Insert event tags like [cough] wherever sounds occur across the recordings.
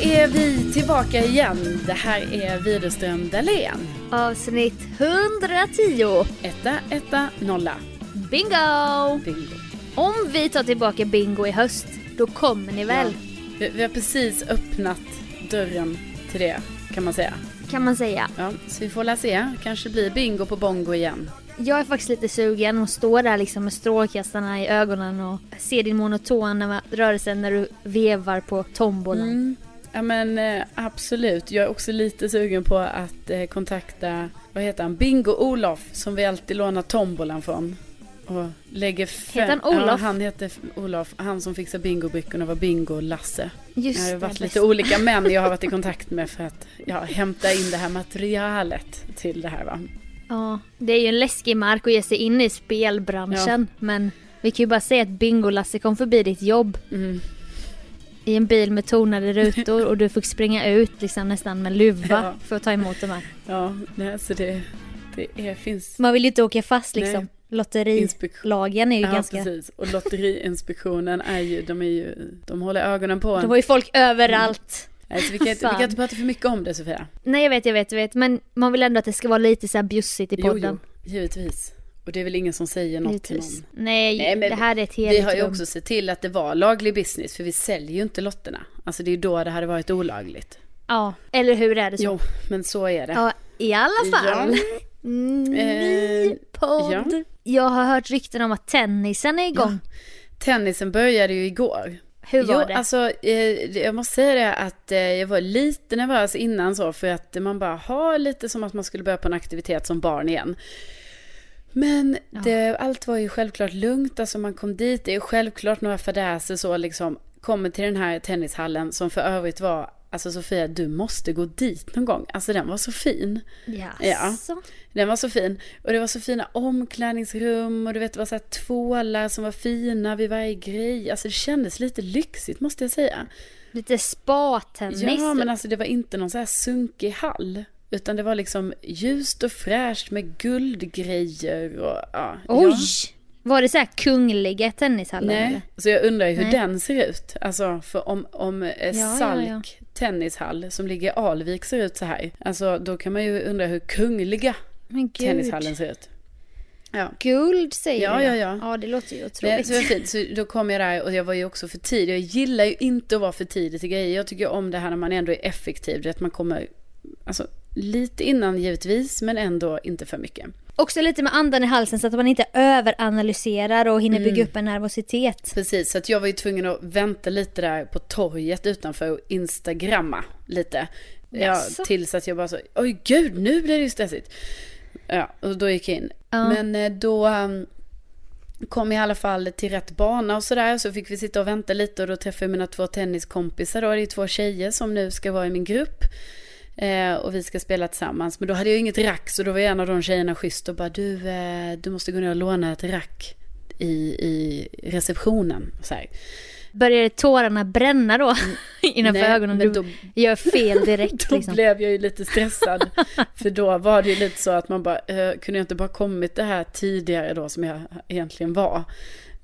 Är vi tillbaka igen. Det här är Widerström Dahlén. Avsnitt 110. Etta, etta, nolla. Bingo! Bingo. Om vi tar tillbaka bingo i höst, då kommer ni väl? Vi, vi har precis öppnat dörren till det, kan man säga. Kan man säga. Ja, så vi får la se. Kanske blir bingo på bongo igen. Jag är faktiskt lite sugen att stå där liksom med strålkastarna i ögonen och se din monotona rörelse när du vevar på tombolan. Mm. Ja men eh, absolut. Jag är också lite sugen på att eh, kontakta, vad heter han, Bingo-Olof som vi alltid lånar tombolan från. Och lägger fem... Heter han Olof? Ja, han heter Olof. Han som fixar bingobrickorna var Bingo-Lasse. Just det har varit lite olika män jag har varit i [laughs] kontakt med för att ja, hämta in det här materialet till det här va. Ja, det är ju en läskig mark att ge sig in i spelbranschen. Men vi kan ju bara säga att Bingo-Lasse kom förbi ditt jobb Mm. I en bil med tonade rutor och du fick springa ut liksom nästan med luva Ja. för att ta emot de här. Ja, nej, så det, det är, finns... Man vill ju inte åka fast liksom. Nej. Lotterilagen är ju Ja, ganska... precis. Och Lotteriinspektionen är ju, de är ju, de håller ögonen på en. De har ju folk överallt. Nej, så vi, kan, inte- vi kan inte prata för mycket om det Sofia. Nej jag vet, jag vet, jag vet. Men man vill ändå att det ska vara lite så här bjussigt i Jo, podden. jo, givetvis. Och det är väl ingen som säger något till någon. Nej, Nej, men det här är ett Vi heligt har ju också sett till att det var laglig business, för vi säljer ju inte lotterna. Alltså det är ju då det hade varit olagligt. Ja, eller hur är det så? Jo, men så är det. Ja, i alla fall. Ja. Ny Eh, podd. ja. Jag har hört rykten om att tennisen är igång. Tennisen började ju igår. Hur var jo, det? alltså eh, jag måste säga det att eh, jag var lite nervös innan så för att man bara har lite som att man skulle börja på en aktivitet som barn igen. Men det, allt var ju självklart lugnt, alltså man kom dit, det är självklart några fadäser så liksom, kommer till den här tennishallen som för övrigt var, alltså Sofia du måste gå dit någon gång, alltså den var så fin. Ja. Jaså? Den var så fin. Och det var så fina omklädningsrum och du vet det var så här tvålar som var fina vid varje grej. Alltså det kändes lite lyxigt måste jag säga. Lite spa-tennis. Ja men typ. alltså det var inte någon så här sunkig hall. Utan det var liksom ljust och fräscht med guldgrejer och ja. Oj! Ja. Var det så här kungliga tennishallar? Nej, eller? så jag undrar hur Nej. den ser ut. Alltså för om, om eh, Ja, ja, Salk ja. tennishall som ligger i Alvik ser ut så här. Alltså då kan man ju undra hur kungliga tennishallen ser ut. Ja. Guld säger Ja, du ja, ja. Ja, det låter ju Det, otroligt. så det var fint. Så då kom jag där och jag var ju också för tidig. Jag gillar ju inte att vara för tidig till grejer. Jag tycker om det här när man ändå är effektiv. Det är att man kommer, alltså lite innan givetvis, men ändå inte för mycket. Också lite med andan i halsen så att man inte överanalyserar och hinner Mm. bygga upp en nervositet. Precis, så att jag var ju tvungen att vänta lite där på torget utanför och instagramma lite. Ja, tills att jag bara så, oj gud, nu blir det ju stressigt. Ja, och då gick jag in. Ja. Men eh, då um, kom jag i alla fall till rätt bana och sådär. Så fick vi sitta och vänta lite och då träffade jag mina två tenniskompisar. Då. Det är två tjejer som nu ska vara i min grupp. Eh, och vi ska spela tillsammans. Men då hade jag inget rack så då var en av de tjejerna schysst och bara du, eh, du måste gå ner och låna ett rack i, i receptionen. Så här. Börjar tårarna bränna då [laughs] innanför Nej, ögonen? Du då- gör fel direkt [laughs] Då liksom. blev jag ju lite stressad. [laughs] för då var det ju lite så att man bara, eh, kunde jag inte bara kommit det här tidigare då som jag egentligen var?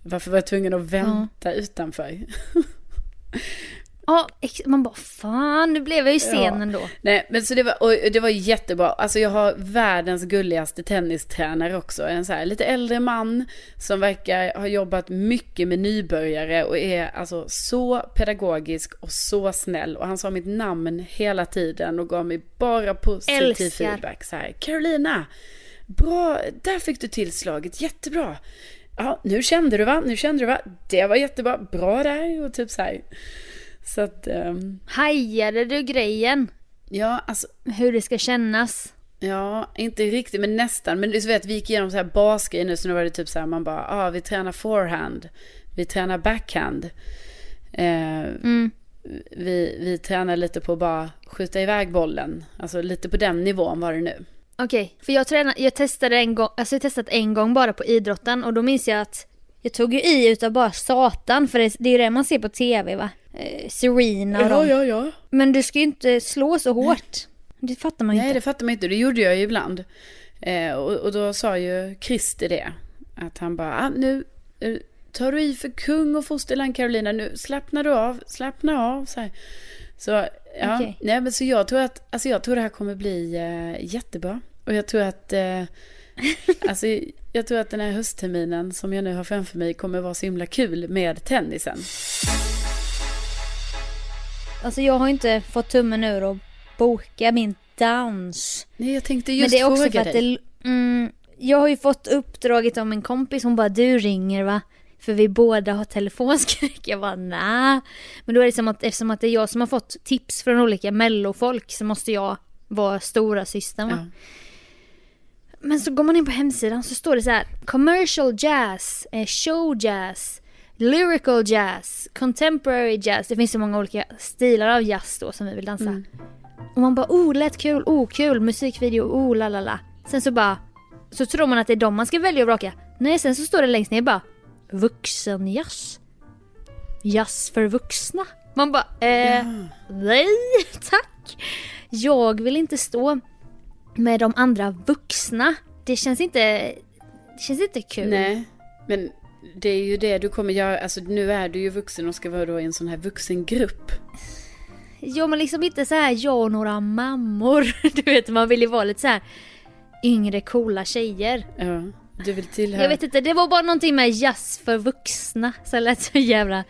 Varför var jag tvungen att vänta utanför? Ja, man bara fan, nu blev jag ju sen Ja. ändå. Nej, men så det var, och det var jättebra. Alltså jag har världens gulligaste tennistränare också. En så här lite äldre man som verkar ha jobbat mycket med nybörjare och är alltså så pedagogisk och så snäll. Och han sa mitt namn hela tiden och gav mig bara positiv Älskar. feedback. Så här, Carolina, bra, där fick du tillslaget, jättebra. Ja, nu kände du va, nu kände du va, det var jättebra, bra där och typ så här. Så att, ehm, Hajade du grejen? ja, alltså Hur det ska kännas? Ja, inte riktigt men nästan. Men du vet, vi gick igenom så här basgrejer nu så nu var det typ så här man bara, ah, vi tränar forehand, vi tränar backhand. Eh, vi, vi tränar lite på att bara skjuta iväg bollen. Alltså lite på den nivån var det nu. Okej, för jag, tränar, jag testade en gång, alltså jag testat en gång bara på idrotten och då minns jag att jag tog ju i utav bara satan för det, det är ju det man ser på tv va? Eh, Serena och dem. ja, ja. Men du ska ju inte slå så hårt. Det fattar man ju Nej, inte. det fattar man inte. Det gjorde jag ju ibland. Eh, och, och då sa ju Christer det. Att han bara, ah, nu eh, tar du i för kung och fosterland Carolina. Nu slappnar du av, slappna av. Så, här. så ja, Okej. nej, men så jag tror att, alltså jag tror det här kommer bli eh, jättebra. Och jag tror att, eh, alltså [laughs] jag tror att den här höstterminen som jag nu har framför mig kommer vara så himla kul med tennisen. Alltså jag har inte fått tummen ur och boka min dans. Nej, jag tänkte Men just det är också för fråga att dig. det, mm, jag har ju fått uppdraget av min kompis, hon bara du ringer va? För vi båda har telefonskräck. [laughs] Jag bara nej. Men då är det som att eftersom att det är jag som har fått tips från olika mellofolk så måste jag vara stora systern va? Ja. Men så går man in på hemsidan så står det så här commercial jazz, eh, show jazz, lyrical jazz, contemporary jazz. Det finns så många olika stilar av jazz då som vi vill dansa. Och man bara oh lät kul, oh kul, musikvideo, oh la la la. Sen så bara så tror man att det är de man ska välja och vraka. Nej sen så står det längst ner bara vuxenjazz. Jazz för vuxna. Man bara eh, nej [laughs] tack. Jag vill inte stå med de andra vuxna. Det känns inte, det känns inte kul. Nej, men det är ju det du kommer göra. Alltså nu är du ju vuxen och ska vara då i en sån här vuxengrupp. Ja men liksom inte så här jag och några mammor. [laughs] Du vet man vill ju vara lite så här yngre coola tjejer. Ja, du vill tillhöra... Jag vet inte, det var bara någonting med jazz för vuxna. Så det lät så jävla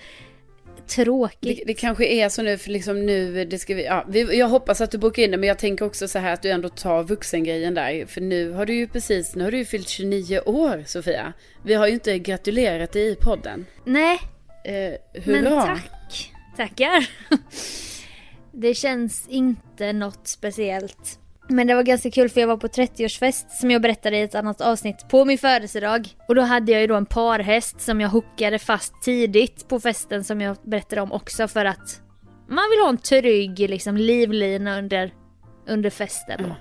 tråkigt. Det, det kanske är så nu, för liksom nu, det ska vi, ja, vi, jag hoppas att du bokar in det, men jag tänker också så här att du ändå tar vuxengrejen där. För nu har du ju precis, nu har du ju fyllt 29 år, Sofia. Vi har ju inte gratulerat dig i podden. Nej, Eh, men hurra! tack. Tackar. [laughs] Det känns inte något speciellt. Men det var ganska kul för jag var på 30-årsfest som jag berättade i ett annat avsnitt på min födelsedag. Och då hade jag ju då en parhäst som jag hookade fast tidigt på festen som jag berättade om också för att man vill ha en trygg liksom livlina under, under festen då.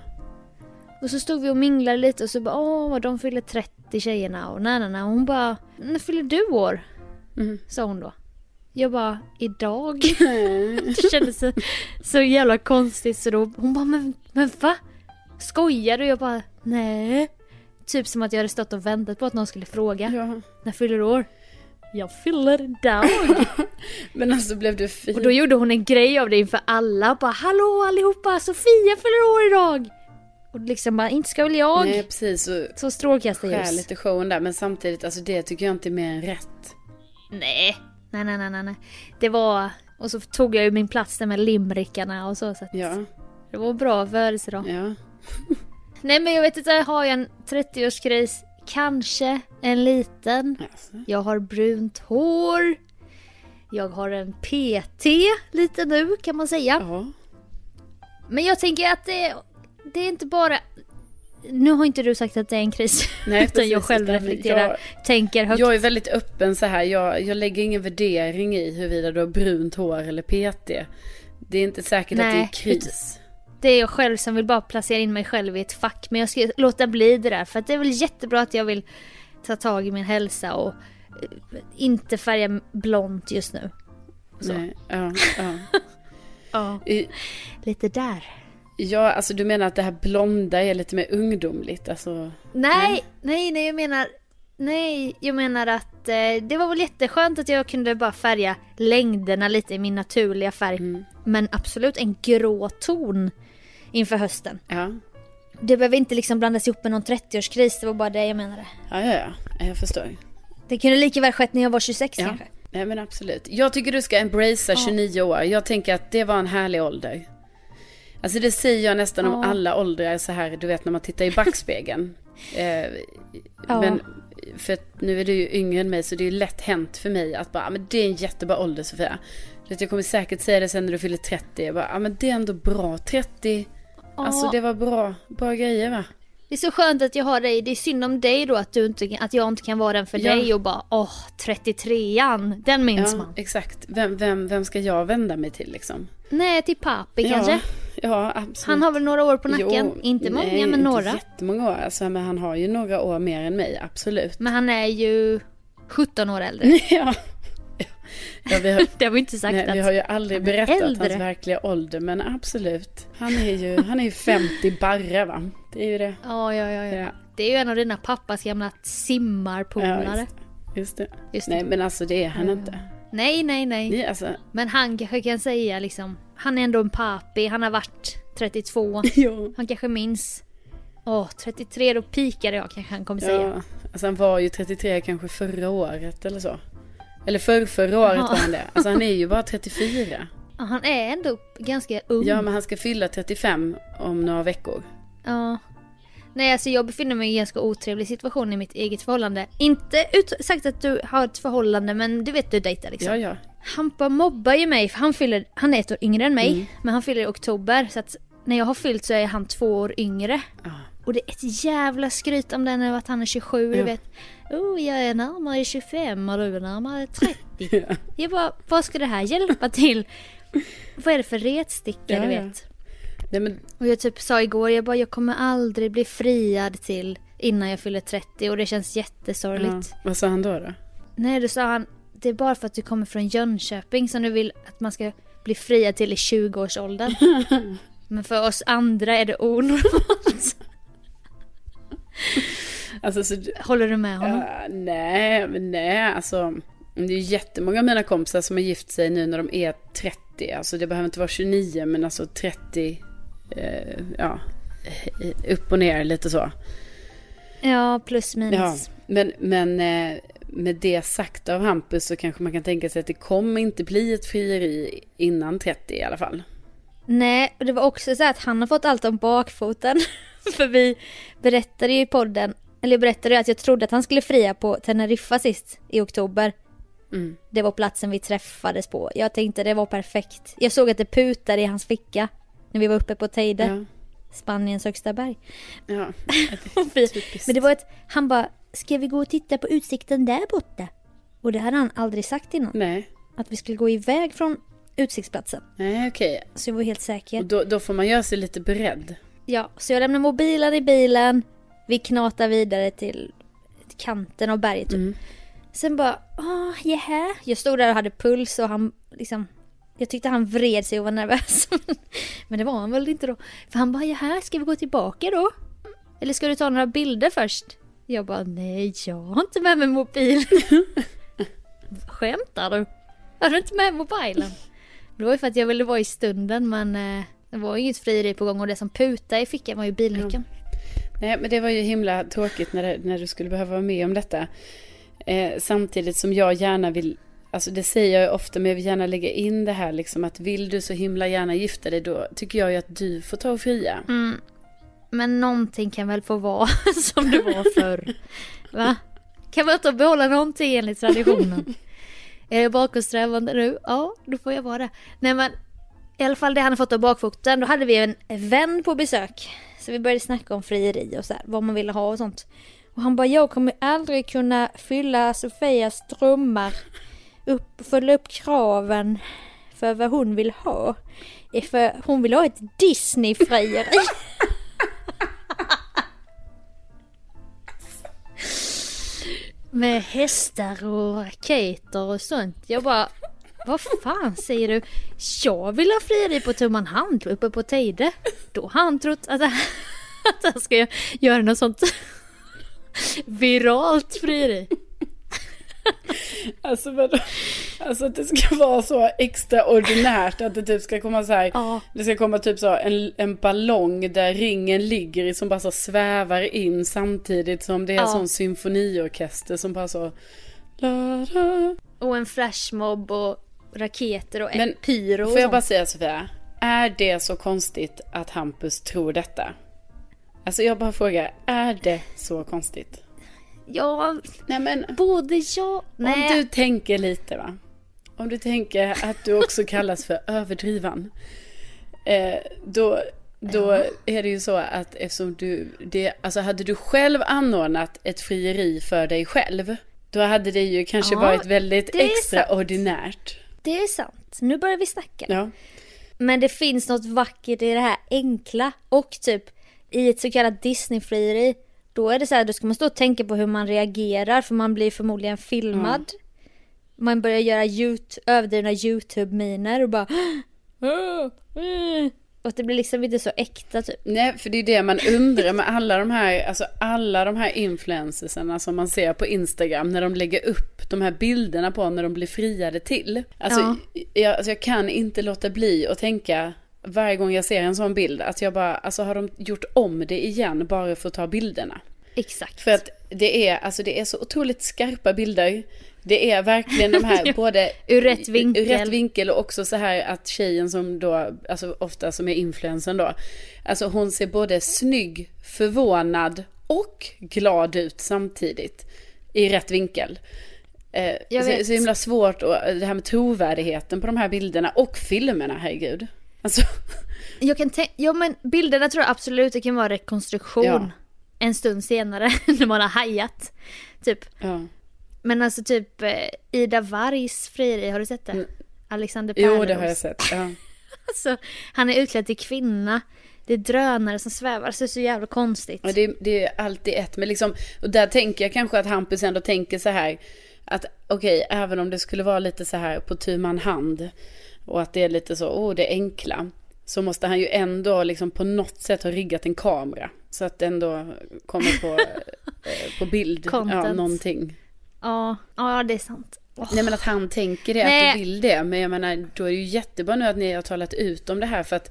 Och så stod vi och minglade lite och så bara åh de fyller 30 tjejerna och nej nej nej. Och hon bara när fyller du år? Sa hon då. Jag bara idag. [laughs] [laughs] det kändes så, så jävla konstigt så då hon bara men, men va? Skojar du? Jag bara nej. Typ som att jag hade stått och väntat på att någon skulle fråga. Ja. När fyller du år? Jag fyller idag. [laughs] Men alltså blev du fin? och då gjorde hon en grej av det inför alla. Bara hallå allihopa Sofia fyller år idag. Och liksom bara, inte ska väl jag? Nej, precis. Och Så skär strålkastarljus. lite showen där. Men samtidigt, alltså det tycker jag inte är mer än rätt. Nej. Nej, nej, nej, nej, nej. Det var... Och så tog jag ju min plats där med limrickarna och så. så Ja, Det var bra födelsedag. ja. [laughs] Nej men jag vet inte, har jag en 30-årskris? Kanske en liten. Alltså. Jag har brunt hår. Jag har en PT lite nu kan man säga. Ja. Men jag tänker att det, det är inte bara... Nu har inte du sagt att det är en kris. Nej, [laughs] utan jag precis. själv Utan reflekterar, jag- tänker högt. Jag är väldigt öppen så här. Jag, jag lägger ingen värdering i huruvida du har brunt hår eller PT. Det är inte säkert att det är Nej, kris. Det är jag själv som vill bara placera in mig själv i ett fack. Men jag ska låta bli det där. För att det är väl jättebra att jag vill ta tag i min hälsa och eh, inte färga blont just nu. Så. Nej, ja, ja. [laughs] Ja. Lite där. Ja, alltså du menar att det här blonda är lite mer ungdomligt? Alltså, Nej, nej, nej jag menar... Nej, jag menar att eh, det var väl jätteskönt att jag kunde bara färga längderna lite i min naturliga färg. Mm. Men absolut en grå ton inför hösten. ja. Det behöver inte liksom blandas ihop med någon 30-årskris, det var bara det jag menade. Ja, ja, ja. Jag förstår. Det kunde lika väl skett när jag var 26 Ja. kanske. Nej men absolut. Jag tycker du ska embracea 29 år. Jag tänker att det var en härlig ålder. Alltså det säger jag nästan om Ja. alla åldrar så här, du vet när man tittar i backspegeln. [laughs] eh, Ja. Men för nu är du ju yngre än mig så det är ju lätt hänt för mig att bara, "Ah, men det är en jättebra ålder Sofia. Så jag kommer säkert säga det sen när du fyller 30. Jag bara, ja men det är ändå bra. 30, alltså Ja. det var bra, bra grejer va? Det är så skönt att jag har dig. Det är synd om dig då att, du inte, att jag inte kan vara den för Ja. dig och bara åh, 33an, den minns Ja, man. exakt. Vem, vem, vem ska jag vända mig till liksom? Nej, till papi Ja, kanske. Ja, absolut. Han har väl några år på nacken? Jo, inte många, nej, men inte några. jättemånga år. Alltså, men han har ju några år mer än mig, absolut. Men han är ju 17 år äldre. [laughs] ja. Ja, vi, har, [laughs] det var ju inte sagt nej, att... vi har ju aldrig berättat äldre. hans verkliga ålder, men absolut. Han är ju, han är ju 50 barre va? Det är ju det. Ja, ja, ja, ja. Ja. Det är ju en av dina pappas gamla simmarpolare. Ja, just, just det. Just det. Nej, men alltså det är han inte. Nej, nej, nej. Nej, alltså, Men han kanske kan säga liksom, han är ändå en papi, han har varit 32. [laughs] jo. Han kanske minns, åh 33 då pikade jag kanske han kommer säga. Ja, alltså han var ju 33 kanske förra året eller så. Eller för, förra året Ja. var han det. Alltså han är ju bara [laughs] 34. Ja, Han är ändå ganska ung. Ja, men han ska fylla 35 om några veckor. Ja. Nej alltså jag befinner mig i en ganska otrevlig situation i mitt eget förhållande. Inte ut sagt att du har ett förhållande men du vet du dejtar liksom. Ja, ja. Hampa mobbar ju mig för han fyller, han är ett år yngre än mig. Mm. Men han fyller i oktober så att när jag har fyllt så är han två år yngre. Ja. Och det är ett jävla skryt om den att han är 27, du Ja. vet. Oh, jag är närmare 25 och du är närmare 30. [laughs] Ja. Jag bara, vad ska det här hjälpa till? vad är det för retsticka Ja, du ja. vet? Nej, men, Och jag typ sa igår, jag bara, jag kommer aldrig bli friad till innan jag fyller 30 och det känns ja. jättesorgligt. Vad sa han då? då? Nej, då sa han, det är bara för att du kommer från Jönköping som du vill att man ska bli friad till i 20-årsåldern. [laughs] Men för oss andra är det onormalt. [laughs] Alltså, så, Håller du med honom? ja, nej, men nej, alltså. Det är jättemånga av mina kompisar som har gift sig nu när de är 30. Alltså det behöver inte vara 29 men alltså 30. Eh, ja, upp och ner lite så. Ja, plus minus. Ja, men, men eh, med det sagt av Hampus så kanske man kan tänka sig att det kommer inte bli ett frieri innan 30 i alla fall. Nej, och det var också så att han har fått allt om bakfoten. [laughs] För vi berättade ju i podden, eller jag berättade ju att jag trodde att han skulle fria på Teneriffa sist i oktober. Mm. Det var platsen vi träffades på. Jag tänkte det var perfekt. Jag såg att det putade i hans ficka när vi var uppe på Teide, Ja, Spaniens högsta berg. ja. [laughs] Typiskt. Men det var ett, han bara, ska vi gå och titta på utsikten där borta? Och det hade han aldrig sagt innan. Nej, Att vi skulle gå iväg från utsiktsplatsen. nej okej. Så jag var helt säker. Och då, då får man göra sig lite beredd. Ja, så jag lämnar mobilen i bilen. Vi knatar vidare till kanten av berget typ. Mm. Sen bara, åh, yeah. Jag stod där och hade puls och han liksom jag tyckte han vred sig och var nervös. [laughs] Men det var han väl inte då. För han bara, ja här, ska vi gå tillbaka då? Eller ska du ta några bilder först? Jag bara, nej, jag har inte med mig mobil. [laughs] Skämtar du? Har du inte med mobilen? Det var ju för att jag ville vara i stunden men eh, Det var ju inget frieri på gång och det som putade i fickan var ju bilnyckeln. Nej, men det var ju himla tråkigt när, det, när du skulle behöva vara med om detta. Eh, samtidigt som jag gärna vill, alltså det säger jag ju ofta, men jag vill gärna lägga in det här liksom att vill du så himla gärna gifta dig, då tycker jag ju att du får ta och fria. Mm. Men någonting kan väl få vara [laughs] som det var förr? Va? Kan man inte behålla någonting enligt traditionen? [laughs] Är jag bakåtsträvande nu? Ja, då får jag vara det. Nej men, i alla fall det han har fått av bakfoten. Då hade vi en vän på besök. Så vi började snacka om frieri och så här, vad man ville ha och sånt. Och han bara, jag kommer aldrig kunna fylla Sofias drömmar, upp, följa upp kraven för vad hon vill ha. För hon vill ha ett Disney-frieri. [laughs] Med hästar och raketer och sånt. Jag bara, vad fan säger du? Jag vill ha frieri på tumman hand uppe på Teide. Då har han trott att, [laughs] att han ska göra något sånt [laughs] viralt frieri. [laughs] Alltså, men, alltså att det ska [laughs] vara så extraordinärt att det typ ska komma så här. Ja. Det ska komma typ så en, en ballong där ringen ligger i som bara så svävar in samtidigt som det är Ja. sån symfoniorkester som bara så. La, la. Och en flashmob och raketer och Men pyro och Får jag sånt. bara säga Sofia, är det så konstigt att Hampus tror detta? Alltså jag bara frågar, är det så konstigt? Ja, Nej men, både jag... om du tänker lite va. Om du tänker att du också kallas för överdrivan. Eh, då då är det ju så att eftersom du, det, alltså hade du själv anordnat ett frieri för dig själv. Då hade det ju kanske Ja, varit väldigt extraordinärt. Det är sant. Nu börjar vi snacka. Ja. Men det finns något vackert i det här enkla. Och typ i ett så kallat Disney-frieri. Då är det så här, då ska man stå och tänka på hur man reagerar för man blir förmodligen filmad. Man börjar göra YouTube, överdrivna YouTube-miner och bara [gasps] och att det blir liksom inte så äkta typ. Nej, för det är det man undrar med alla de här, alltså alla de här influencersarna som man ser på Instagram när de lägger upp de här bilderna på när de blir friade till. Alltså, jag, alltså jag kan inte låta bli att tänka varje gång jag ser en sån bild att jag bara, alltså har de gjort om det igen bara för att ta bilderna? Exakt. För att det är, alltså det är så otroligt skarpa bilder. Det är verkligen de här [laughs] både Ur rätt vinkel. ur rätt vinkel och också så här att tjejen som då, alltså ofta som är influensen då, alltså hon ser både snygg, förvånad och glad ut samtidigt i rätt vinkel. Eh, så, så himla svårt och det här med trovärdigheten på de här bilderna och filmerna, herregud. Alltså, [laughs] Jag kan tänka, ja men bilderna tror jag absolut det kan vara rekonstruktion. Ja. En stund senare [laughs] när man har hajat. Typ. ja. Men alltså typ eh, Ida Wargs frieri, har du sett det? Mm. Alexander Jo, Pärleros. det har jag sett. Ja. [laughs] Alltså, han är utklädd till kvinna. Det är drönare som svävar, alltså det är så jävla konstigt. Och det, det är alltid ett, men liksom, och där tänker jag kanske att Hampus ändå tänker så här, att okej, även om det skulle vara lite så här på tu man hand, och att det är lite så, åh, det enkla, så måste han ju ändå liksom på något sätt ha riggat en kamera, så att det ändå kommer på, [laughs] eh, på bild, ja, någonting. Ja, ja det är sant. Åh. Nej men att han tänker det, Nej. att du vill det. Men jag menar, då är det ju jättebra nu att ni har talat ut om det här. För att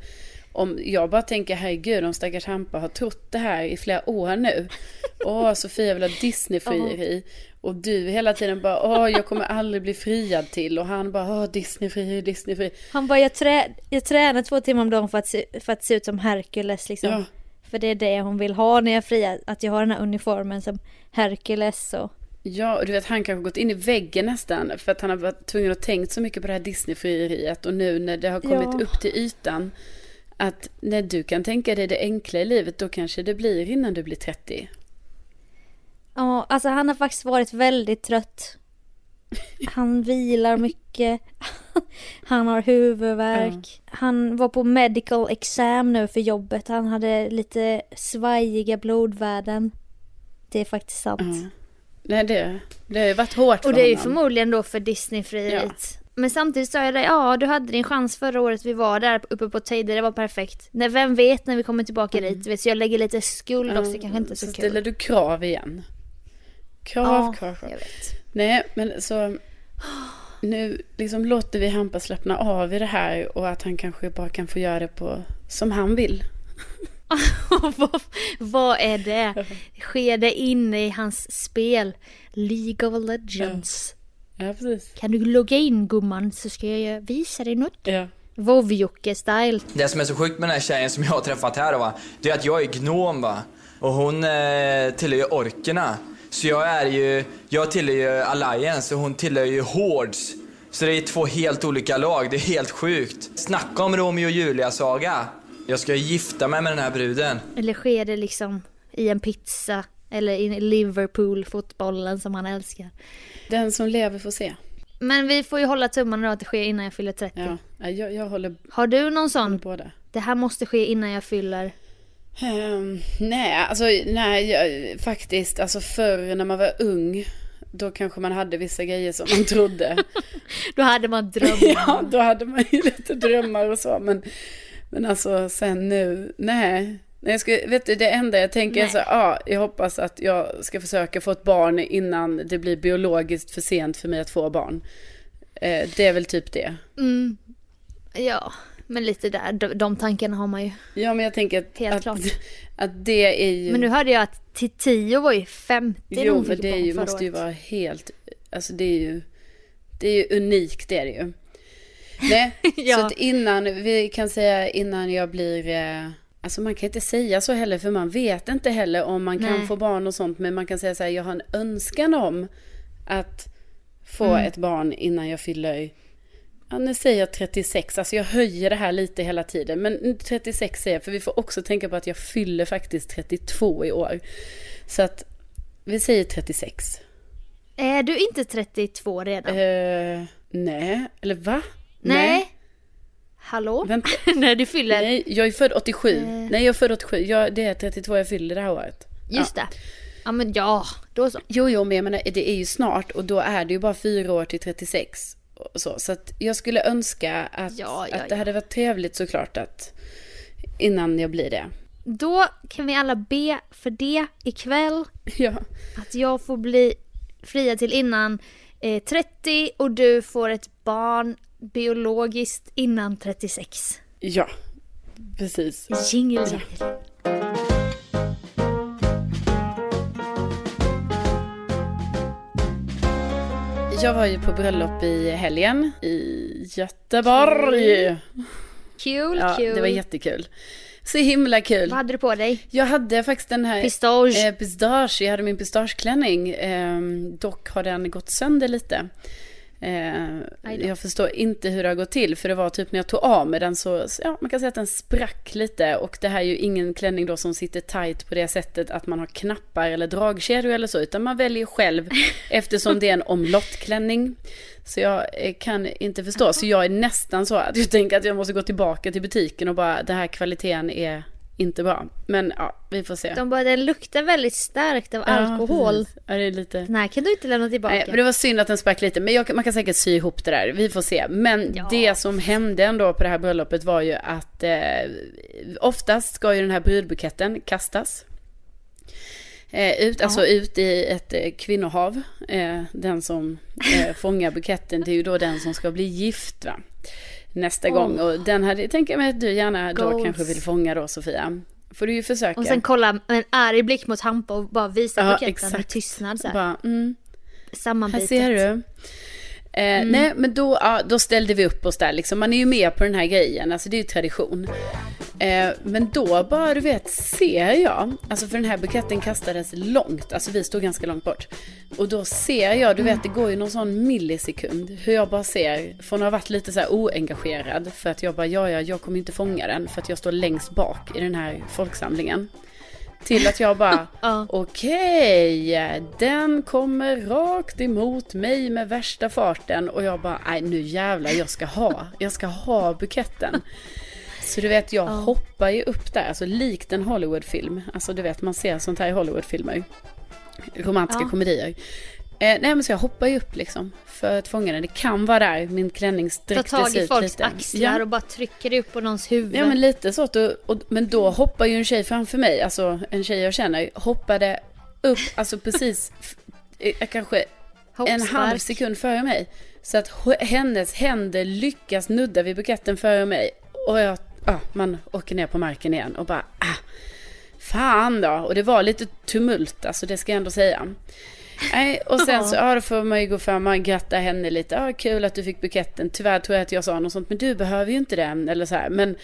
om jag bara tänker, herregud, om stackars Hampa har trott det här i flera år nu. [laughs] Åh, Sofia vill ha Disney-frieri. Och du hela tiden bara, åh, jag kommer aldrig bli friad till. Och han bara, åh, Disney-frieri, Disney-frieri. Han bara, jag, trä, jag tränar två timmar om dagen för att, se, för att se ut som Hercules liksom. Ja. För det är det hon vill ha när jag friar, att jag har den här uniformen som Hercules och... Ja, och du vet, han kanske gått in i väggen nästan. För att han har varit tvungen att tänkt så mycket på det här Disney-frieriet. Och nu när det har kommit Ja. upp till ytan. Att när du kan tänka dig det enkla i livet, då kanske det blir innan du blir 30. Ja, alltså han har faktiskt varit väldigt trött. Han vilar mycket. Han har huvudvärk. Han var på medical exam nu för jobbet. Han hade lite svajiga blodvärden. Det är faktiskt sant. Ja. Nej, det, det har ju varit hårt för Och det är ju honom. förmodligen då för Disney-frieriet. Men samtidigt sa jag det, ja du hade din chans förra året vi var där uppe på Teide, det var perfekt. Nej, vem vet när vi kommer tillbaka dit, vet, så jag lägger lite skuld också, det kanske inte så, så kul. ställer du krav igen. Krav, Ja, krav, krav. jag vet. Nej, men så... Nu liksom låter vi Hampa slappna av i det här och att han kanske bara kan få göra det på som han vill. [laughs] vad, vad är det? [laughs] Sker det inne i hans spel? League of Legends. Ja, precis. Kan du logga in gumman så ska jag visa dig något? Ja. Vovjocke-style. Det som är så sjukt med den här tjejen som jag har träffat här va, det är att jag är gnom va. Och hon eh, tillhör ju orkerna. Så jag är ju, jag tillhör ju Alliance och hon tillhör ju Hordes. Så det är två helt olika lag, det är helt sjukt. Snacka om Romeo och Julia-saga. Jag ska gifta mig med den här bruden. Eller sker det liksom i en pizza? Eller i Liverpool, fotbollen som han älskar. Den som lever får se. Men vi får ju hålla tummarna då att det sker innan jag fyller 30. Ja, ja, jag, jag håller Har du någon sån? på det. Det här måste ske innan jag fyller... Ehm, nej, alltså nej, jag, faktiskt. Alltså förr när man var ung, då kanske man hade vissa grejer som man trodde. [laughs] Då hade man drömmar. [laughs] ja, då hade man ju lite drömmar och så. Men, men alltså sen nu, nej. Nej, jag ska, vet du, det enda jag tänker är så ja, jag hoppas att jag ska försöka få ett barn innan det blir biologiskt för sent för mig att få barn. Eh, det är väl typ det. Mm. Ja, men lite där. De, de tankarna har man ju. Ja, men jag tänker att, Helt att, klart. [laughs] att det är ju... Men nu hörde jag att Tio var ju 50 när Jo, hon men fick det är ju, måste ju året. vara helt... Alltså det är ju... Det är ju unikt, det är det ju. Nej, [laughs] Ja. så att innan, vi kan säga innan jag blir... Eh, alltså man kan inte säga så heller, för man vet inte heller om man kan Nej. få barn och sånt. Men man kan säga så här, jag har en önskan om att få Mm. ett barn innan jag fyller... Ja, nu säger jag 36, alltså jag höjer det här lite hela tiden. Men 36 säger jag, för vi får också tänka på att jag fyller faktiskt 32 i år. Så att vi säger 36. Är du inte 32 redan? Eh, nej, eller va? Nej. Hallå? Vänta. [laughs] När du fyller... Nej, jag är född 87. Eh. Nej, jag är född 87. Jag, det är 32 jag fyller det här året. Just det. Ja men ja, då så. Jo, jo, men jag menar, det är ju snart och då är det ju bara fyra år till 36. Och så, så att jag skulle önska att, Ja, ja, att det ja. hade varit trevligt såklart att innan jag blir det. Då kan vi alla be för det ikväll. [laughs] Ja. Att jag får bli fria till innan eh, 30 och du får ett barn biologiskt innan 36. Ja, precis. Jingle jingle. Jag var ju på bröllop i helgen i Göteborg. Kul, Ja, kul. det var jättekul. Så himla kul. Vad hade du på dig? Jag hade faktiskt den här... Pistage. Eh, pistage. Jag hade min pistageklänning. Eh, dock har den gått sönder lite. Eh, jag förstår inte hur det har gått till. För det var typ när jag tog av med den så, så ja, man kan säga att den sprack lite. Och det här är ju ingen klänning då som sitter tight på det sättet att man har knappar eller dragkedjor eller så. Utan man väljer själv [laughs] eftersom det är en omlottklänning. Så jag eh, kan inte förstå. Så jag är nästan så att jag tänker att jag måste gå tillbaka till butiken och bara, den här kvaliteten är inte bra. Men ja, vi får se. De bara, den luktar väldigt starkt av Ja, alkohol. Ja, det är lite... Den här kan du inte lämna tillbaka. Nej, men det var synd att den sprack lite, men jag, man kan säkert sy ihop det där. Vi får se. Men Ja. det som hände ändå på det här bröllopet var ju att eh, oftast ska ju den här brudbuketten kastas. Eh, ut, alltså ut i ett eh, kvinnohav. Eh, den som eh, fångar buketten, det är ju då den som ska bli gift va? Nästa Åh. gång. Och den hade, tänker jag mig att du gärna då Goals. kanske vill fånga då Sofia. Får du ju försöka. Och sen kolla med en arg blick mot Hampa och bara visa Ja, buketten med tystnad så här. Bara, mm. Här ser du. Eh, Nej, men då, ja, då ställde vi upp oss där liksom. Man är ju med på den här grejen, alltså det är ju tradition. Eh, men då bara, du vet, ser jag, alltså för den här buketten kastades långt, alltså vi stod ganska långt bort. Och då ser jag, du vet, det går ju någon sån millisekund, hur jag bara ser, från att ha varit lite så här oengagerad, för att jag bara, ja, ja, jag kommer inte fånga den, för att jag står längst bak i den här folksamlingen. Till att jag bara, [laughs] Ja. okej, den kommer rakt emot mig med värsta farten. Och jag bara, nej nu jävlar, jag ska ha, jag ska ha buketten. Så du vet, jag hoppar ju upp där, alltså likt en Hollywoodfilm. Alltså du vet, man ser sånt här i Hollywoodfilmer. Romantiska Ja. komedier. Eh, nej men så jag hoppar ju upp liksom, för att fånga den. Det kan vara där min klänning Ta sträcktes tag i ut folks lite. axlar Ja. och bara trycker upp på någons huvud. Ja men lite så. Och, men då hoppar ju en tjej framför mig, alltså en tjej jag känner, hoppade upp, alltså precis, eh, kanske en Hoppspark. halv sekund före mig. Så att hennes händer lyckas nudda vid buketten före mig. Och jag ja, man åker ner på marken igen och bara, ah, fan då. Och det var lite tumult, alltså det ska jag ändå säga. Nej, och sen så, ja då får man ju gå fram och gratta henne lite. Ja, kul att du fick buketten. Tyvärr tror jag att jag sa något sånt, men du behöver ju inte den. Eller så här. Men,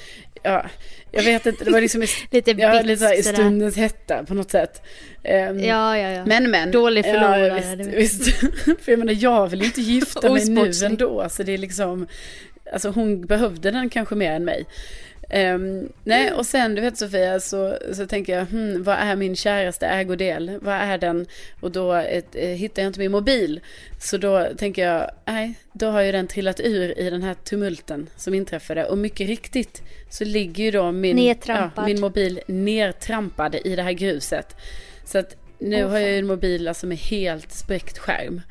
ja, jag vet inte, det var liksom i, [laughs] Lite ja, bits lite så här, i stundens hetta på något sätt. Ehm, Ja, ja, ja. Men men. Dålig förlorare, Ja, visst, visst. [laughs] För jag menar, jag vill inte gifta [laughs] mig nu ändå. Så det är liksom, alltså hon behövde den kanske mer än mig. Ehm, nej, och sen du vet Sofia, så, så tänker jag, hmm, vad är min käraste ägodel? Vad är den? Och då ett, eh, hittar jag inte min mobil. Så då tänker jag, nej, då har ju den trillat ur i den här tumulten som inträffade. Och mycket riktigt så ligger ju då min, Nedtrampad. min mobil nertrampad i det här gruset. Så att nu Åh, har jag ju en mobil alltså med helt spräckt skärm.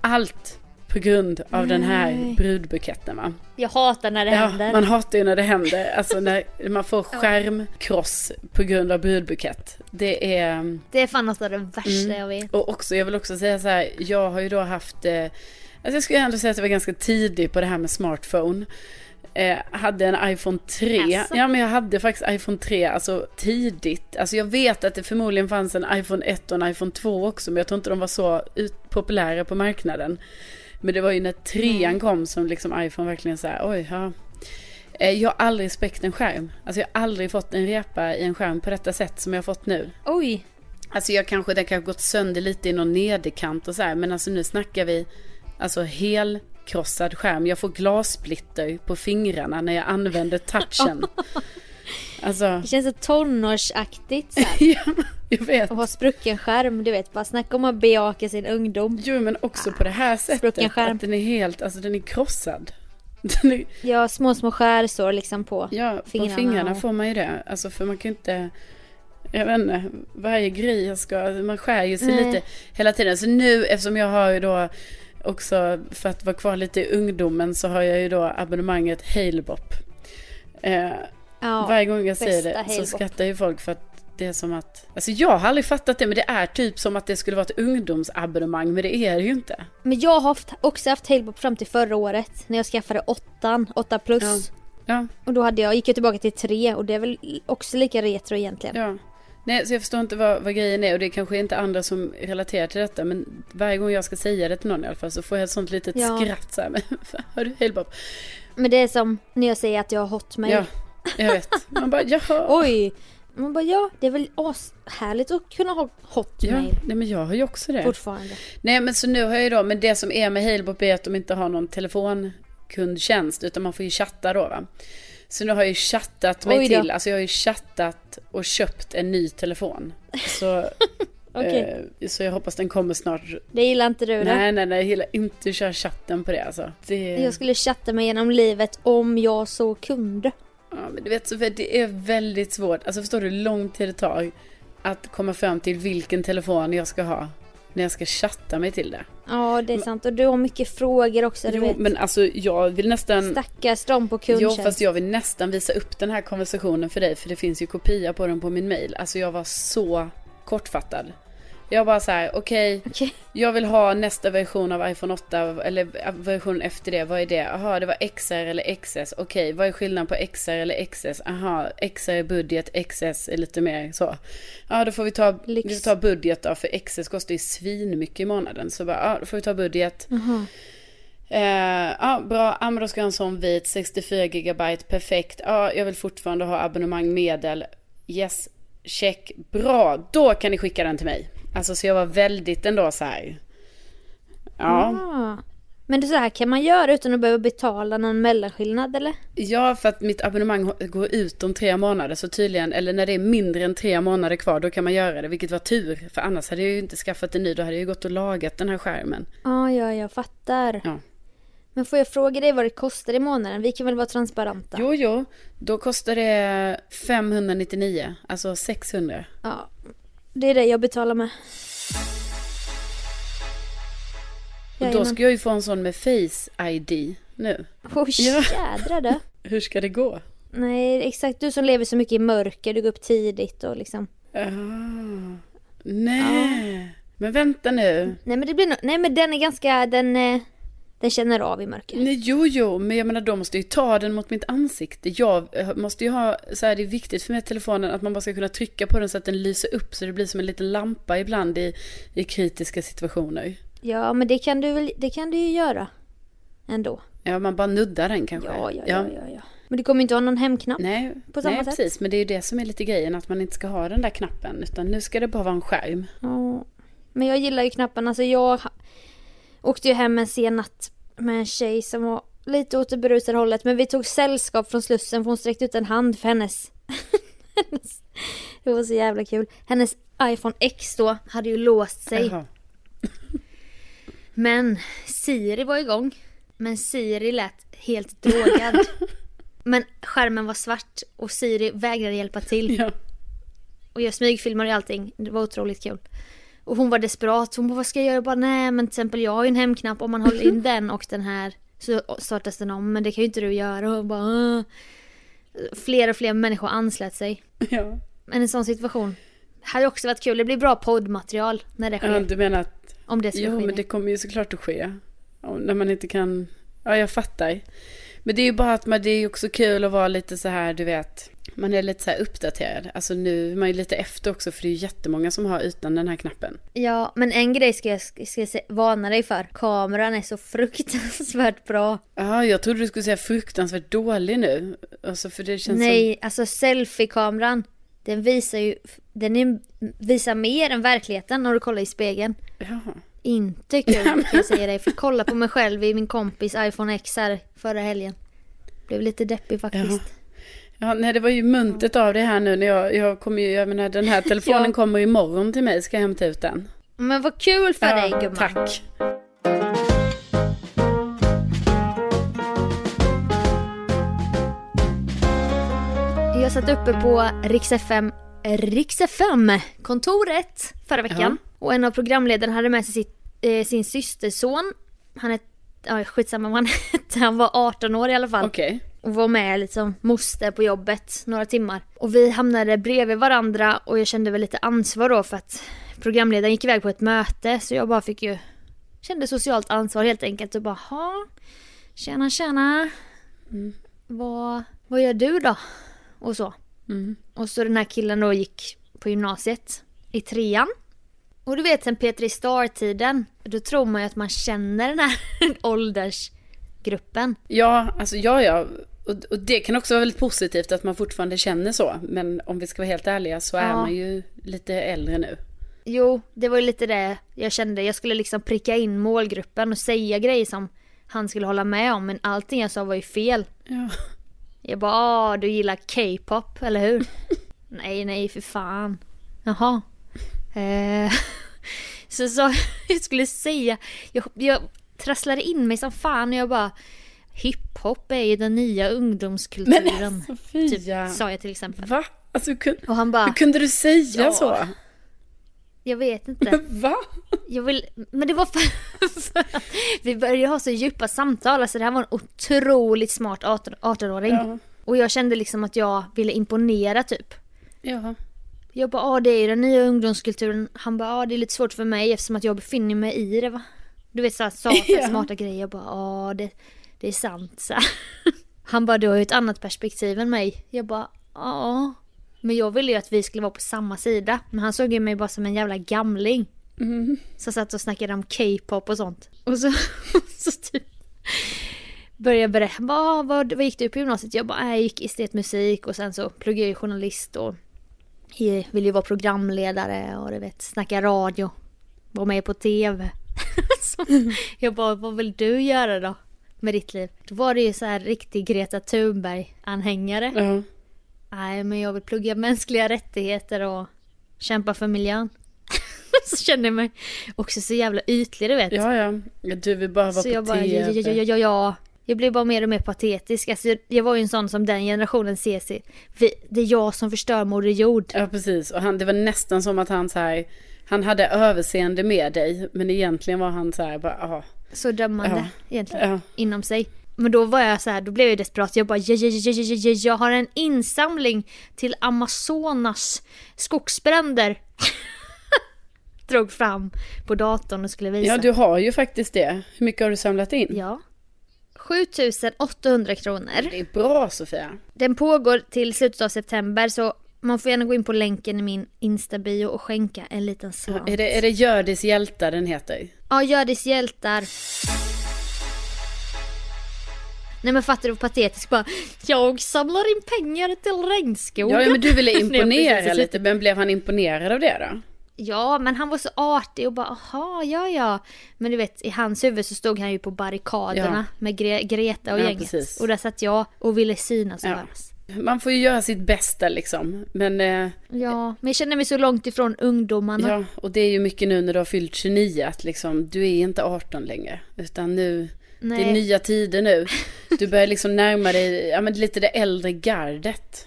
Allt på grund av den här Nej. brudbuketten va. Jag hatar när det Ja, händer. man hatar ju när det händer. Alltså när man får skärmkross på grund av brudbukett. Det är... Det är fan något av det värsta Mm. jag vet. Och också, jag vill också säga så här, jag har ju då haft... Eh, alltså jag skulle ändå säga att jag var ganska tidig på det här med smartphone. Eh, hade en iPhone 3. Asså? Ja men jag hade faktiskt iPhone 3 alltså tidigt. Alltså jag vet att det förmodligen fanns en iPhone 1 och en iPhone 2 också. Men jag tror inte de var så ut, populära på marknaden. Men det var ju när trean kom som liksom iPhone verkligen så här, oj, ja. Eh, Jag har aldrig spräckt en skärm. Alltså jag har aldrig fått en repa i en skärm på detta sätt som jag har fått nu. Oj, Alltså jag kanske, den kanske gått sönder lite i någon nederkant och så här. Men alltså nu snackar vi alltså helkrossad skärm. Jag får glassplitter på fingrarna när jag använder touchen. [laughs] [laughs] Alltså, det känns så tonårsaktigt så [laughs] ja, jag vet. Att ha sprucken skärm, du vet. Bara snacka om att bejaka sin ungdom. Jo men också på det här Sprucken sättet. skärm. Att den är helt, alltså den är krossad. [laughs] Den är, Ja, små, små skärsår liksom på ja, fingrarna. på fingrarna och- får man ju det. Alltså för man kan ju inte, jag vet inte, varje grej jag ska, man skär ju sig Nej. lite hela tiden. Så nu eftersom jag har ju då också, för att vara kvar lite i ungdomen, så har jag ju då abonnemanget Halebop. Eh, Ja, varje gång jag säger det så skrattar ju folk för att det är som att, alltså jag har aldrig fattat det, men det är typ som att det skulle vara ett ungdomsabonnemang, men det är det ju inte. Men jag har haft, också haft Halebop fram till förra året. När jag skaffade åttan, 8 plus. Ja. Ja, Och då hade jag, gick jag tillbaka till 3 och det är väl också lika retro egentligen. ja. Nej, så jag förstår inte vad, vad grejen är och det är kanske inte andra som relaterar till detta men varje gång jag ska säga det till någon i alla fall så får jag ett sånt litet Ja. skratt så här. Men, [laughs] har du Halebop? Men det är som när jag säger att jag har hotmail. Ja, jag vet. Man bara jaha. Oj! Man bara ja, det är väl ashärligt att kunna ha Ja, hotmail nej men jag har ju också det. fortfarande. Nej men så nu har jag ju då, men det som är med Halebop är att de inte har någon telefonkundtjänst utan man får ju chatta då va. Så nu har jag ju chattat mig till, alltså jag har ju chattat och köpt en ny telefon. Så, [laughs] Okej. eh, så jag hoppas den kommer snart. Det gillar inte du då? Nej nej nej, jag gillar inte att köra chatten på det alltså. Det, Jag skulle chatta mig genom livet om jag så kunde. Ja, men du vet Sofia, det är väldigt svårt. Alltså förstår du hur lång tid det tar att komma fram till vilken telefon jag ska ha när jag ska chatta mig till det. Ja, det är sant. Och du har mycket frågor också, du Jo, vet. men alltså jag vill nästan... Stackars de på Jo, kundtjänst. fast jag vill nästan visa upp den här konversationen för dig, för det finns ju kopia på den på min mail. Alltså jag var så kortfattad. Jag bara så här, okej, Okej. jag vill ha nästa version av iPhone 8, eller versionen efter det, vad är det? Jaha, det var XR eller XS, okej, vad är skillnaden på XR eller XS? Aha, XR är budget, XS är lite mer så. Ja, då får vi ta, Lyx. vi får ta budget då, för XS kostar ju svin mycket i månaden. Så bara, ja, då får vi ta budget. Eh, ja, bra. Ja, men då ska jag ha en sån vit, 64 gigabyte, perfekt. Ja, jag vill fortfarande ha abonnemang medel. Yes, check. Bra, då kan ni skicka den till mig. Alltså så jag var väldigt ändå så här. Ja, Ah. Men det så här kan man göra utan att behöva betala någon mellanskillnad eller? ja för att mitt abonnemang går ut om tre månader så tydligen, eller när det är mindre än tre månader kvar, då kan man göra det, vilket var tur. För annars hade jag ju inte skaffat en ny, då hade jag ju gått och lagat den här skärmen. Ja, ja, jag fattar. Ja. Men får jag fråga dig vad det kostar i månaden? Vi kan väl vara transparenta? Jo, jo, då kostar det 599, alltså 600. Ja. Det är det jag betalar med. Och då ska jag ju få en sån med Face ID nu. Oj, Ja. jädrar det. [laughs] Hur ska det gå? Nej, exakt. Du som lever så mycket i mörker, du går upp tidigt och liksom. Ah, nej, men vänta nu. Nej men det blir no- Nej men den är ganska, den... Den känner av i mörker. Nej, jo, jo, men jag menar de måste ju ta den mot mitt ansikte. Jag eh, måste ju ha, så här, det är viktigt för mig att telefonen att man bara ska kunna trycka på den så att den lyser upp så det blir som en liten lampa ibland i, i kritiska situationer. Ja, men det kan du väl, det kan du ju göra. Ändå. Ja, man bara nuddar den kanske. Ja, ja, ja, ja. ja. Men du kommer inte ha någon hemknapp. Nej, På samma nej sätt. precis. Men det är ju det som är lite grejen, att man inte ska ha den där knappen. Utan nu ska det bara vara en skärm. Ja. Men jag gillar ju knappen. Alltså jag åkte ju hem en sen natt med en tjej som var lite åt det berusade hållet. Men vi tog sällskap från Slussen för hon sträckte ut en hand för hennes... hennes [laughs] det var så jävla kul. Hennes iPhone X då hade ju låst sig. Jaha. Men Siri var igång. Men Siri lät helt drogad. [laughs] Men skärmen var svart och Siri vägrade hjälpa till. Ja. Och jag smygfilmade allting. Det var otroligt kul. Och hon var desperat. Hon bara, vad ska jag göra? Jag bara, nej men till exempel jag har ju en hemknapp. Om man håller in [laughs] den och den här så startas den om. Men det kan ju inte du göra. Och hon bara, "Åh." Fler och fler människor anslöt sig. Ja. Men en sån situation hade också varit kul. Det blir bra poddmaterial när det sker. ja, du menar att... om det ske. men det kommer ju såklart att ske. Om- När man inte kan... Ja, jag fattar. Men det är ju bara att man, det är också kul att vara lite så här, du vet. Man är lite så uppdaterad. Alltså nu är man ju lite efter också, för det är ju jättemånga som har utan den här knappen. Ja, men en grej ska jag, ska jag se, varna dig för. Kameran är så fruktansvärt bra. Ja, jag trodde du skulle säga fruktansvärt dålig nu. Alltså för det känns Nej, alltså selfie-kameran. Den visar ju, den är, visar mer än verkligheten när du kollar i spegeln. som... Jaha. Inte kul kan jag säga dig. För kolla på mig själv i min kompis iPhone X här förra helgen. Blev lite deppig faktiskt. Jaha. Ja, nej, det var ju muntet av det här nu när jag, jag kommer ju, jag menar den här [laughs] telefonen Ja. kommer imorgon till mig, ska jag hämta ut den. Men vad kul för dig gumman. tack. Jag satt uppe på Rix FM, Rix FM kontoret förra veckan. Ja. Och en av programledarna hade med sig sitt, eh, sin systerson. Han är, ja skitsamma vad han [laughs] hette, han var 18 år i alla fall. Okej. Och var med liksom moster på jobbet några timmar. Och vi hamnade bredvid varandra och jag kände väl lite ansvar då för att programledaren gick iväg på ett möte så jag bara fick ju kände socialt ansvar helt enkelt och bara ha tjena tjena vad, vad gör du då? Och så. Mm. Och så den här killen då gick på gymnasiet i trean. Och du vet sen Petri Star-tiden, då tror man ju att man känner den här [laughs] åldersgruppen. Ja, alltså ja, ja. Och, och det kan också vara väldigt positivt att man fortfarande känner så. Men om vi ska vara helt ärliga så är Ja. man ju lite äldre nu. Jo, det var ju lite det jag kände. Jag skulle liksom pricka in målgruppen och säga grejer som han skulle hålla med om. Men allting jag sa var ju fel. Ja. Jag bara, ah, du gillar K-pop, eller hur? [laughs] nej, nej, för fan. Jaha. Eh, [laughs] så sa [laughs] jag skulle säga, jag, jag trasslade in mig som fan och jag bara, hiphop är ju den nya ungdomskulturen. Sofia. typ, sa jag till exempel. Va? Alltså hur kunde, Och han bara, hur kunde du säga Ja. så? jag vet inte. Va? Jag vill, men det var för, för vi började ha så djupa samtal. Alltså det här var en otroligt smart 18 18-åring. Ja. Och jag kände liksom att jag ville imponera typ. Ja. Jag bara, ja det är ju den nya ungdomskulturen. Han bara, ja det är lite svårt för mig eftersom att jag befinner mig i det va. Du vet såhär, sa så [laughs] Ja. smarta grejer. Jag bara, ja det, det är sant så. [laughs] Han bara, du har ju ett annat perspektiv än mig. Jag bara, ja. Men jag ville ju att vi skulle vara på samma sida. Men han såg ju mig bara som en jävla gamling. Som satt och snackade om K-pop och sånt. Och så, [laughs] så typ började berätta, vad, vad, vad gick du på gymnasiet? Jag bara, "Nej, jag gick estetmusik och sen så pluggade jag ju journalist och ville ju vara programledare och du vet, snacka radio. Vara med på TV. [laughs] jag bara, vad vill du göra då? Med ditt liv? Då var det ju så här riktig Greta Thunberg-anhängare. Ja. Nej, men jag vill plugga mänskliga rättigheter och kämpa för miljön. [laughs] så kände jag mig också så jävla ytlig, du vet. Ja, ja. Ja, Du vill bara vara så på jag bara, ja, ja, ja, ja, ja. Jag blev bara mer och mer patetisk. Alltså, jag var ju en sån som den generationen ser sig. Det är jag som förstör Moder Jord. Ja, precis. Och han, det var nästan som att han så här, han hade överseende med dig, men egentligen var han så här, bara, aha. Så dömande Ja. egentligen. Ja. Inom sig. Men då var jag så här, då blev jag desperat. Jag bara, ja, ja, ja, ja, ja, ja, jag har en insamling till Amazonas skogsbränder. [laughs] drog fram på datorn och skulle visa. Ja, du har ju faktiskt det. Hur mycket har du samlat in? Ja. 7800 kronor. Det är bra Sofia. Den pågår till slutet av september så man får gärna gå in på länken i min Insta-bio och skänka en liten slant. Är det, är det Hjördis hjältar den heter? Ja, Hjördis hjältar. Nej men fattar du vad patetiskt bara Jag samlar in pengar till regnskogen. Ja, men du ville [laughs] imponera lite, men blev han imponerad av det då? Ja men han var så artig och bara aha ja ja. Men du vet i hans huvud så stod han ju på barrikaderna med Gre- Greta och Ja, gänget. precis. Och där satt jag och ville synas och Ja. höras. Man får ju göra sitt bästa liksom. Men eh, Ja, men jag känner mig så långt ifrån ungdomarna. ja, och det är ju mycket nu när du har fyllt 29 att liksom, du är inte 18 längre. Utan nu, det är Nej. nya tider nu. [laughs] Du börjar liksom närma dig, ja men lite det äldre gardet.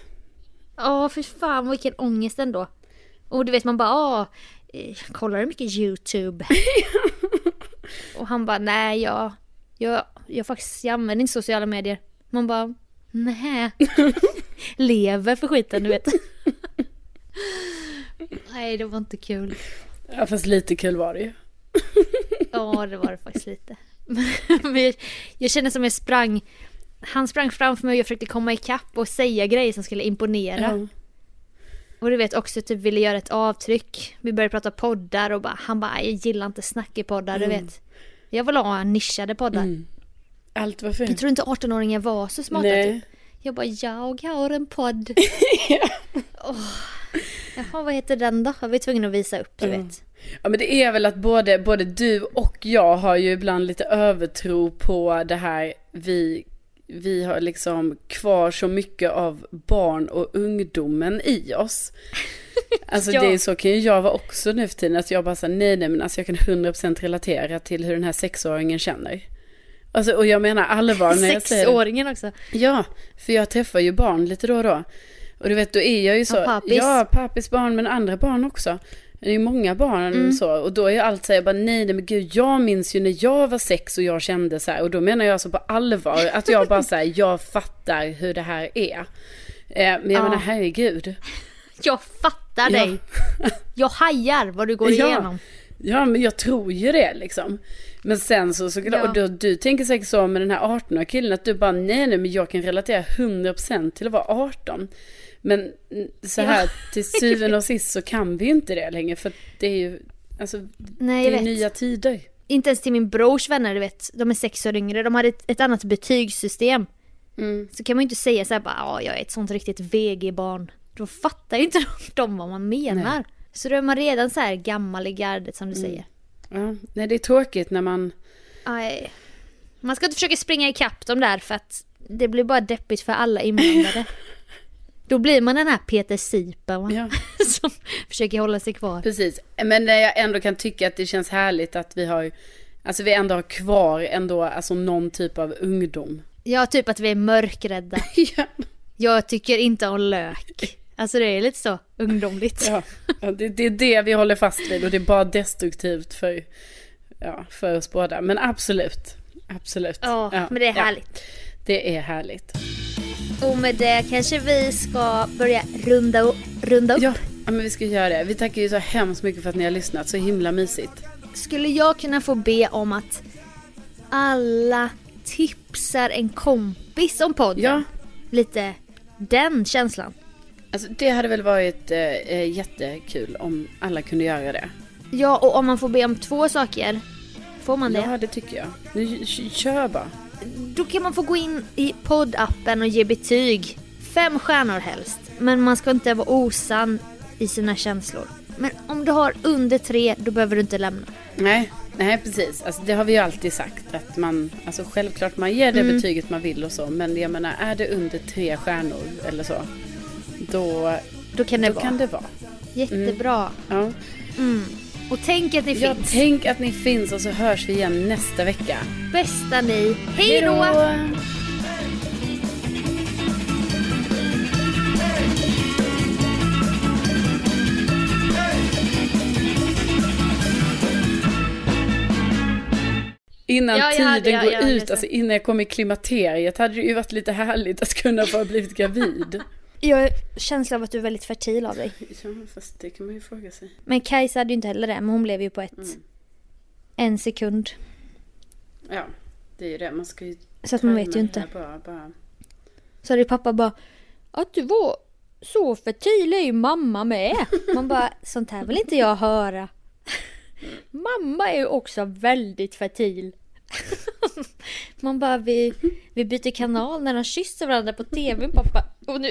Ja, för fan vilken ångest ändå. Och du vet man bara, ah, eh, kollar du mycket YouTube? [laughs] och han bara, nej jag, jag, jag faktiskt jag använder inte sociala medier. Man bara, nej. [laughs] Lever för skiten du vet. [laughs] nej det var inte kul. Ja fast lite kul var det ju. [laughs] Ja det var det faktiskt lite. Men jag, jag kände som jag sprang, han sprang framför mig och jag försökte komma ikapp och säga grejer som skulle imponera. Ja. Och du vet också typ ville göra ett avtryck. Vi började prata poddar och bara, han bara, jag gillar inte snack i poddar, du vet. Jag vill ha nischade poddar. Mm. Allt var Jag fint. tror inte 18-åringar var så smarta Nej. typ. Jag bara, jag har en podd. [laughs] Åh. Jaha, vad heter den då? Jag var tvungen att visa upp, du Mm. vet. Ja men det är väl att både, både du och jag har ju ibland lite övertro på det här vi, vi har liksom kvar så mycket av barn och ungdomen i oss. [laughs] Alltså Ja. det är så kan ju jag vara också nu för tiden att jag bara säger nej nej men alltså jag kan 100% relatera till hur den här sexåringen känner. Alltså och jag menar allvar när jag säger. Sexåringen också. Ja, för jag träffar ju barn lite då och då. Och du vet, då är jag ju så. Ja, pappis. Ja, pappis barn, men andra barn också. Det är ju många barn Mm. så. Och då är jag allt så här, jag bara nej, nej men gud, jag minns ju när jag var sex och jag kände så här. Och då menar jag så på allvar att jag bara så här, [laughs] jag fattar hur det här är. Eh, men jag Ja. menar herregud. Jag fattar Ja. dig. Jag hajar vad du går [laughs] igenom. Ja, men jag tror ju det liksom. Men sen så, så Ja. och då, du tänker säkert så med den här 18-åriga killen att du bara nej, nej, men jag kan relatera 100% till att vara 18. Men så här Ja. till syvende och [laughs] sist så kan vi ju inte det längre för det är ju, alltså, Nej, det är vet. nya tider. Inte ens till min brors vänner, du vet. De är sex år yngre. De hade ett, ett annat betygssystem. Mm. Så kan man ju inte säga så här bara, ja, jag är ett sånt riktigt VG-barn. Då fattar ju inte [laughs] de vad man menar. Så då är man redan så här gammal i gardet som du Mm. säger. Ja, nej det är tråkigt när man, Nej. Man ska inte försöka springa ikapp dem där för att det blir bara deppigt för alla inblandade. [laughs] Då blir man den här Peter Sipen ja [laughs] som försöker hålla sig kvar. precis. Men jag ändå kan tycka att det känns härligt att vi har, alltså vi ändå har kvar ändå, alltså någon typ av ungdom. Ja, typ att vi är mörkrädda. [laughs] ja. Jag tycker inte om lök. Alltså det är lite så ungdomligt. Ja, ja det, det är det vi håller fast vid och det är bara destruktivt för, ja, för oss båda. Men absolut, absolut. Ja, men det är härligt. det är härligt. Och med det kanske vi ska börja runda, runda upp. Ja, ja, men vi ska göra det. Vi tackar ju så hemskt mycket för att ni har lyssnat. Så himla mysigt. Skulle jag kunna få be om att alla tipsar en kompis om podden? Ja, Lite den känslan. Alltså det hade väl varit eh, eh, jättekul om alla kunde göra det. Ja, och om man får be om två saker, får man det? Ja, det tycker jag. Nu kör bara. Då kan man få gå in i poddappen och ge betyg. Fem stjärnor helst. Men man ska inte vara osann i sina känslor. Men om du har under tre, då behöver du inte lämna. Nej, nej precis. Alltså, det har vi ju alltid sagt. Att man, alltså självklart man ger det Mm. betyget man vill och så. Men jag menar, är det under tre stjärnor eller så. Då, Då kan det då vara. kan det vara. Jättebra. Ja. Mm. Och tänk att ni Ja, finns. tänk att ni finns och så hörs vi igen nästa vecka. Bästa ni. Hej då! Innan Ja, jag hade- tiden ja, går ut, så. alltså innan jag kom i klimakteriet hade det ju varit lite härligt att kunna få ha blivit gravid. [laughs] Jag har känsla av att du är väldigt fertil av dig. Ja, fast det kan man ju fråga sig. Men Kajsa hade ju inte heller det, men hon blev ju på ett... En sekund. Ja, det är ju det. Man ska ju... Så att man vet ju inte. Bara, bara. Så hade pappa bara Att du var så fertil är ju mamma med. Man bara, sånt här vill inte jag höra. Mamma är ju också väldigt fertil. Man bara, vi, vi byter kanal när de kysser varandra på tvn pappa. Och nu